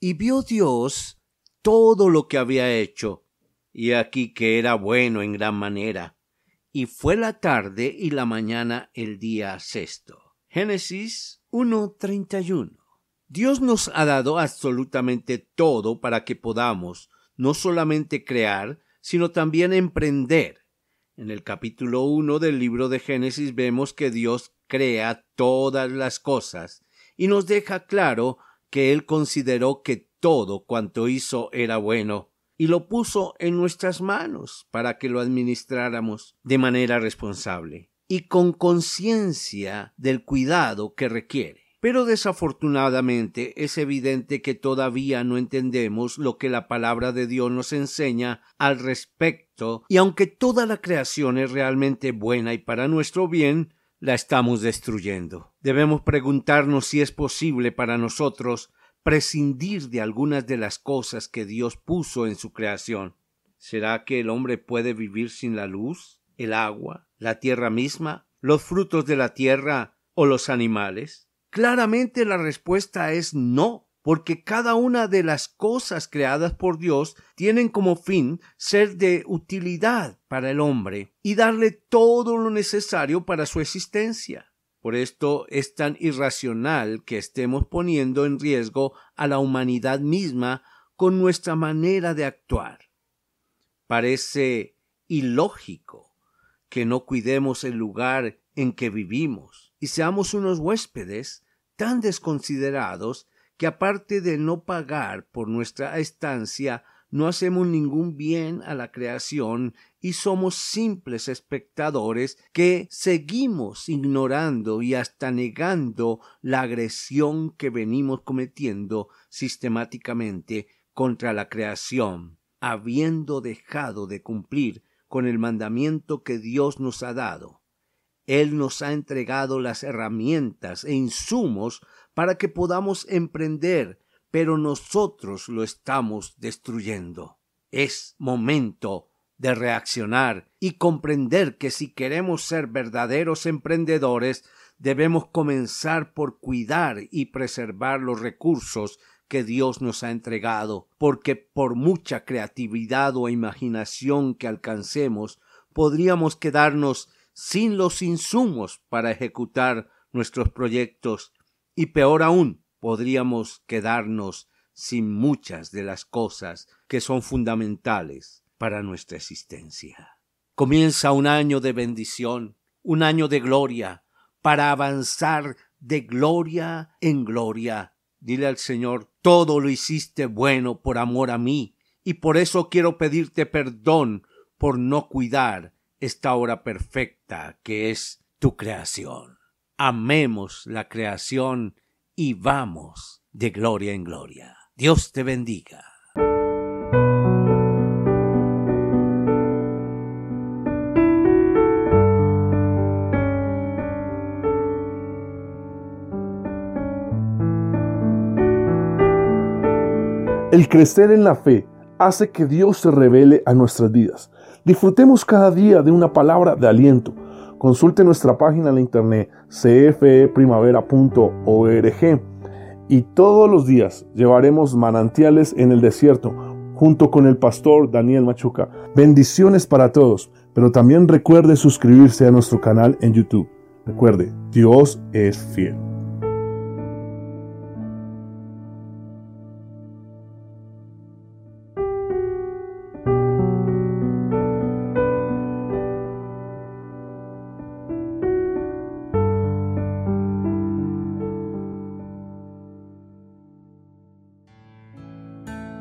Y vio Dios todo lo que había hecho, y aquí que era bueno en gran manera. Y fue la tarde y la mañana el día sexto. Génesis 1.31. Dios nos ha dado absolutamente todo para que podamos no solamente crear, sino también emprender. En el capítulo 1 del libro de Génesis vemos que Dios crea todas las cosas y nos deja claro que Él consideró que todo cuanto hizo era bueno, y lo puso en nuestras manos para que lo administráramos de manera responsable y con conciencia del cuidado que requiere. Pero desafortunadamente es evidente que todavía no entendemos lo que la palabra de Dios nos enseña al respecto, y aunque toda la creación es realmente buena y para nuestro bien, la estamos destruyendo. Debemos preguntarnos si es posible para nosotros prescindir de algunas de las cosas que Dios puso en su creación. ¿Será que el hombre puede vivir sin la luz, el agua, la tierra misma, los frutos de la tierra o los animales? Claramente la respuesta es no porque cada una de las cosas creadas por Dios tienen como fin ser de utilidad para el hombre y darle todo lo necesario para su existencia. Por esto es tan irracional que estemos poniendo en riesgo a la humanidad misma con nuestra manera de actuar. Parece ilógico que no cuidemos el lugar en que vivimos y seamos unos huéspedes tan desconsiderados que aparte de no pagar por nuestra estancia, no hacemos ningún bien a la creación y somos simples espectadores que seguimos ignorando y hasta negando la agresión que venimos cometiendo sistemáticamente contra la creación, habiendo dejado de cumplir con el mandamiento que Dios nos ha dado. Él nos ha entregado las herramientas e insumos para que podamos emprender, pero nosotros lo estamos destruyendo. Es momento de reaccionar y comprender que si queremos ser verdaderos emprendedores, debemos comenzar por cuidar y preservar los recursos que Dios nos ha entregado, porque por mucha creatividad o imaginación que alcancemos, podríamos quedarnos sin los insumos para ejecutar nuestros proyectos y peor aún, podríamos quedarnos sin muchas de las cosas que son fundamentales para nuestra existencia. Comienza un año de bendición, un año de gloria, para avanzar de gloria en gloria. Dile al Señor, todo lo hiciste bueno por amor a mí, y por eso quiero pedirte perdón por no cuidar esta hora perfecta que es tu creación amemos la creación y vamos de gloria en gloria. Dios te bendiga. El crecer en la fe hace que Dios se revele a nuestras vidas. Disfrutemos cada día de una palabra de aliento Consulte nuestra página en internet cfeprimavera.org y todos los días llevaremos manantiales en el desierto junto con el pastor Daniel Machuca. Bendiciones para todos, pero también recuerde suscribirse a nuestro canal en YouTube. Recuerde, Dios es fiel.